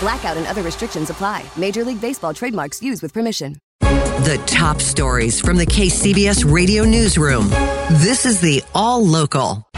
Blackout and other restrictions apply. Major League Baseball trademarks used with permission. The top stories from the KCBS radio newsroom. This is the All Local.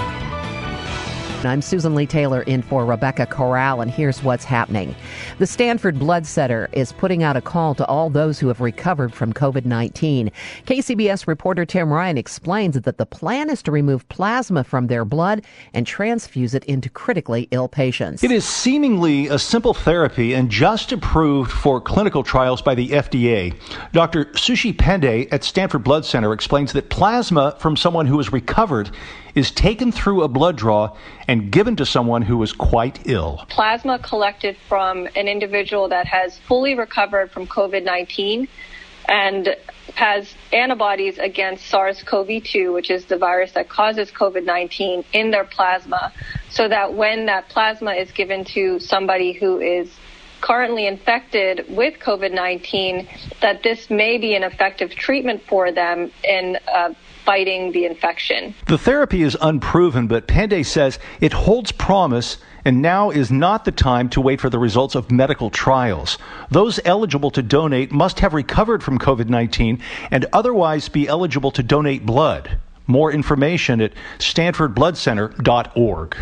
I'm Susan Leigh Taylor in for Rebecca Corral, and here's what's happening. The Stanford Blood Center is putting out a call to all those who have recovered from COVID 19. KCBS reporter Tim Ryan explains that the plan is to remove plasma from their blood and transfuse it into critically ill patients. It is seemingly a simple therapy and just approved for clinical trials by the FDA. Dr. Suchi Pandey at Stanford Blood Center explains that plasma from someone who has recovered is taken through a blood draw given to someone who is quite ill. Plasma collected from an individual that has fully recovered from COVID 19 and has antibodies against SARS CoV 2, which is the virus that causes COVID 19, in their plasma, so that when that plasma is given to somebody who is currently infected with COVID 19, that this may be an effective treatment for them in uh, fighting the infection. The therapy is unproven, but Pandey says it holds promise and now is not the time to wait for the results of medical trials. Those eligible to donate must have recovered from COVID 19 and otherwise be eligible to donate blood. More information at stanfordbloodcenter.org.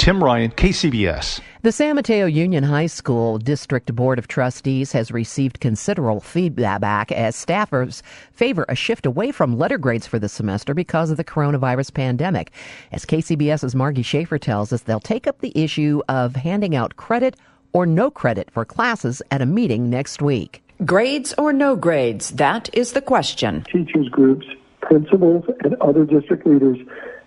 Tim Ryan, KCBS. The San Mateo Union High School District Board of Trustees has received considerable feedback as staffers favor a shift away from letter grades for the semester because of the coronavirus pandemic. As KCBS's Margie Schaefer tells us, they'll take up the issue of handing out credit or no credit for classes at a meeting next week. Grades or no grades? That is the question. Teachers groups, principals, and other district leaders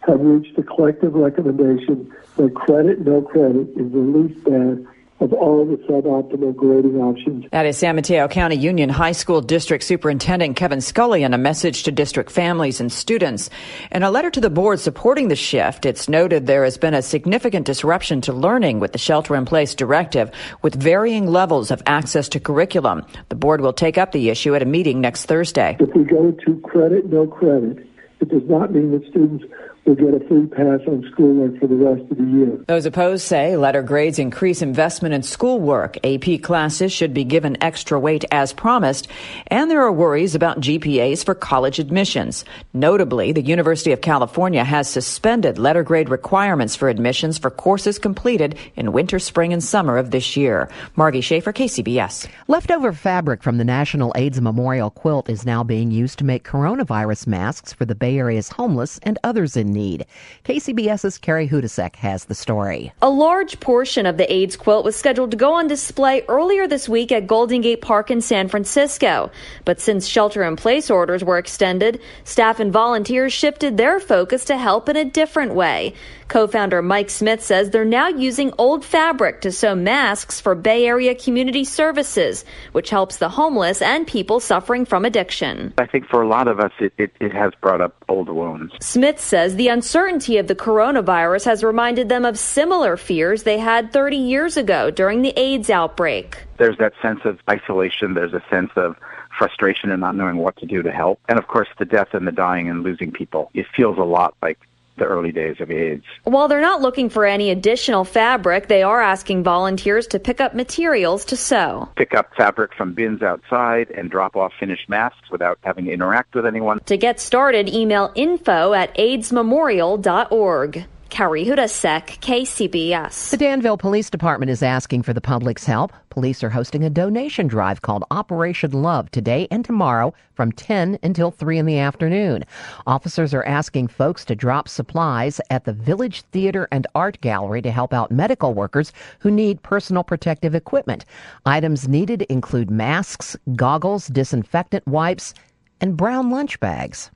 have reached a collective recommendation that credit, no credit is the least bad of all the suboptimal grading options. That is San Mateo County Union High School District Superintendent Kevin Skelly in a message to district families and students. In a letter to the board supporting the shift, it's noted there has been a significant disruption to learning with the shelter in place directive with varying levels of access to curriculum. The board will take up the issue at a meeting next Thursday. If we go to credit, no credit, it does not mean that students will get a free pass on schoolwork for the rest of the year. Those opposed say letter grades increase investment in schoolwork. AP classes should be given extra weight as promised, and there are worries about GPAs for college admissions. Notably, the University of California has suspended letter grade requirements for admissions for courses completed in winter, spring, and summer of this year. Margie Schaefer, KCBS. Leftover fabric from the National AIDS Memorial Quilt is now being used to make coronavirus masks for the Bay Area's homeless and others in need. KCBS's Carrie Hudasek has the story. A large portion of the AIDS quilt was scheduled to go on display earlier this week at Golden Gate Park in San Francisco. But since shelter in place orders were extended, staff and volunteers shifted their focus to help in a different way. Co-founder Mike Smith says they're now using old fabric to sew masks for Bay Area Community Services, which helps the homeless and people suffering from addiction. I think for a lot of us, it, it, it has brought up old wounds. Smith says the uncertainty of the coronavirus has reminded them of similar fears they had 30 years ago during the AIDS outbreak. There's that sense of isolation. There's a sense of frustration and not knowing what to do to help. And of course, the death and the dying and losing people. It feels a lot like the early days of AIDS. While they're not looking for any additional fabric, they are asking volunteers to pick up materials to sew. Pick up fabric from bins outside and drop off finished masks without having to interact with anyone. To get started, email info at aidsmemorial.org. Carrie Hudasek, KCBS. The Danville Police Department is asking for the public's help. Police are hosting a donation drive called Operation Love today and tomorrow from 10 until 3 in the afternoon. Officers are asking folks to drop supplies at the Village Theater and Art Gallery to help out medical workers who need personal protective equipment. Items needed include masks, goggles, disinfectant wipes, and brown lunch bags.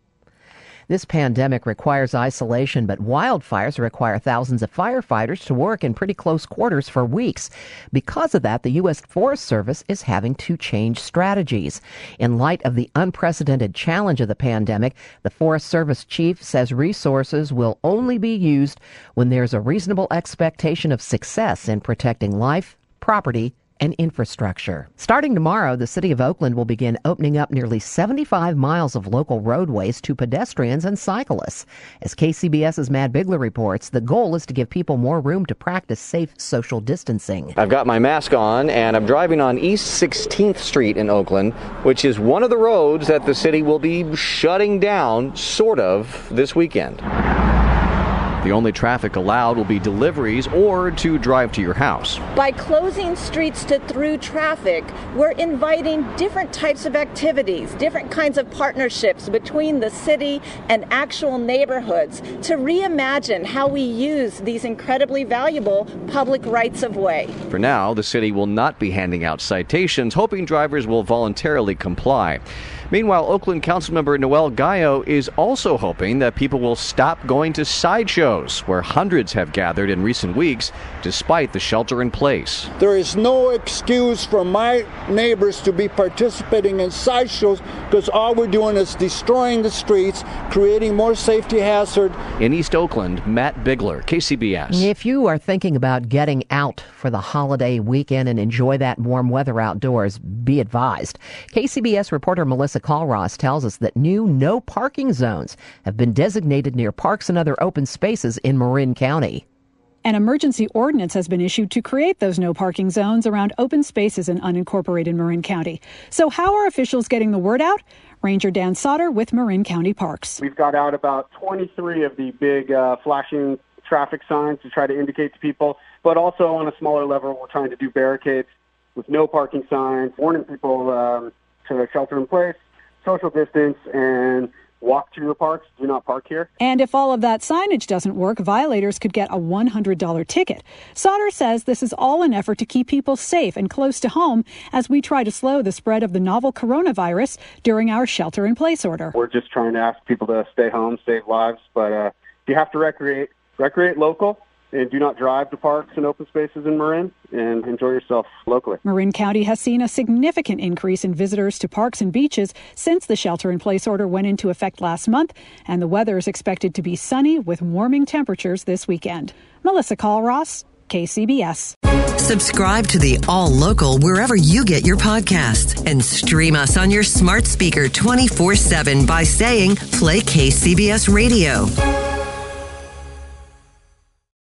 This pandemic requires isolation, but wildfires require thousands of firefighters to work in pretty close quarters for weeks. Because of that, the U.S. Forest Service is having to change strategies. In light of the unprecedented challenge of the pandemic, the Forest Service chief says resources will only be used when there's a reasonable expectation of success in protecting life, property, and infrastructure. Starting tomorrow, the City of Oakland will begin opening up nearly 75 miles of local roadways to pedestrians and cyclists. As KCBS's Matt Bigler reports, the goal is to give people more room to practice safe social distancing. I've got my mask on and I'm driving on East 16th Street in Oakland, which is one of the roads that the city will be shutting down, sort of, this weekend. The only traffic allowed will be deliveries or to drive to your house. By closing streets to through traffic, we're inviting different types of activities, different kinds of partnerships between the city and actual neighborhoods to reimagine how we use these incredibly valuable public rights of way. For now, the city will not be handing out citations, hoping drivers will voluntarily comply. Meanwhile, Oakland Councilmember Noel Gallo is also hoping that people will stop going to sideshows where hundreds have gathered in recent weeks despite the shelter in place. There is no excuse for my neighbors to be participating in sideshows because all we're doing is destroying the streets, creating more safety hazard. In East Oakland, Matt Bigler, KCBS. If you are thinking about getting out for the holiday weekend and enjoy that warm weather outdoors, be advised. KCBS reporter Melissa Culross tells us that new no parking zones have been designated near parks and other open spaces in Marin County. An emergency ordinance has been issued to create those no parking zones around open spaces in unincorporated Marin County. So, how are officials getting the word out? Ranger Dan Sauter with Marin County Parks. We've got out about 23 of the big uh, flashing traffic signs to try to indicate to people, but also on a smaller level, we're trying to do barricades with no parking signs, warning people um, to shelter in place, social distance, and walk to your parks. Do not park here. And if all of that signage doesn't work, violators could get a $100 ticket. Sauter says this is all an effort to keep people safe and close to home as we try to slow the spread of the novel coronavirus during our shelter in place order. We're just trying to ask people to stay home, save lives, but uh, if you have to recreate, recreate local and do not drive to parks and open spaces in Marin and enjoy yourself locally. Marin County has seen a significant increase in visitors to parks and beaches since the shelter in place order went into effect last month, and the weather is expected to be sunny with warming temperatures this weekend. Melissa Culross, KCBS. Subscribe to the All Local wherever you get your podcasts and stream us on your smart speaker 24 7 by saying Play KCBS Radio.